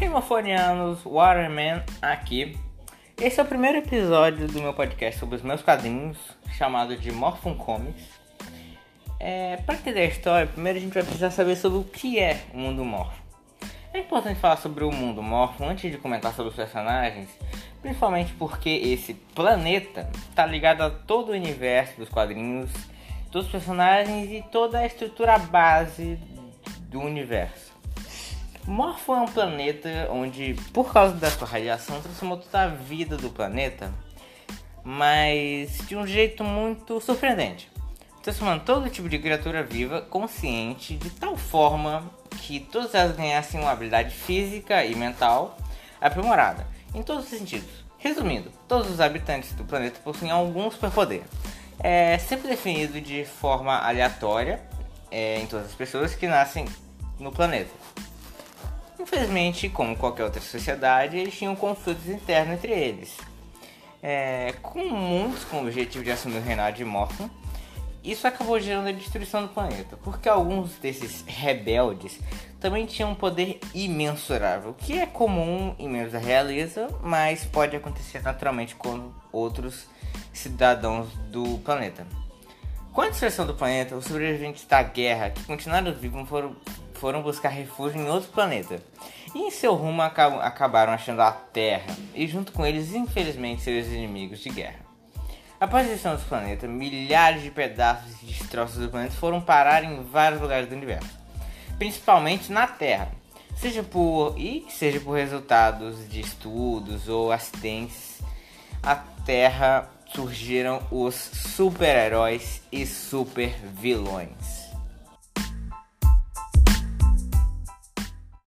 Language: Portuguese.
Shimofonianos, Waterman aqui. Esse é o primeiro episódio do meu podcast sobre os meus quadrinhos, chamado de Morphon Comics. É, para entender a história, primeiro a gente vai precisar saber sobre o que é o mundo morfo. É importante falar sobre o mundo morfo antes de comentar sobre os personagens, principalmente porque esse planeta está ligado a todo o universo dos quadrinhos, todos os personagens e toda a estrutura base do universo. Morpho é um planeta onde, por causa da sua radiação, transformou toda a vida do planeta, mas de um jeito muito surpreendente. Transformando todo tipo de criatura viva consciente de tal forma que todas elas ganhassem uma habilidade física e mental aprimorada, em todos os sentidos. Resumindo, todos os habitantes do planeta possuem algum superpoder. É sempre definido de forma aleatória é, em todas as pessoas que nascem no planeta. Infelizmente, como qualquer outra sociedade, eles tinham conflitos internos entre eles. É, com muitos com o objetivo de assumir o reinado de Morphin, isso acabou gerando a destruição do planeta, porque alguns desses rebeldes também tinham um poder imensurável, que é comum em membros da realeza, mas pode acontecer naturalmente com outros cidadãos do planeta. Com a destruição do planeta, os sobreviventes da guerra que continuaram vivos foram foram buscar refúgio em outro planeta. E em seu rumo acabaram achando a Terra, e junto com eles, infelizmente, seus inimigos de guerra. Após a destruição do planeta, milhares de pedaços e destroços do planeta foram parar em vários lugares do universo, principalmente na Terra, seja por e seja por resultados de estudos ou acidentes. A Terra surgiram os super-heróis e super-vilões.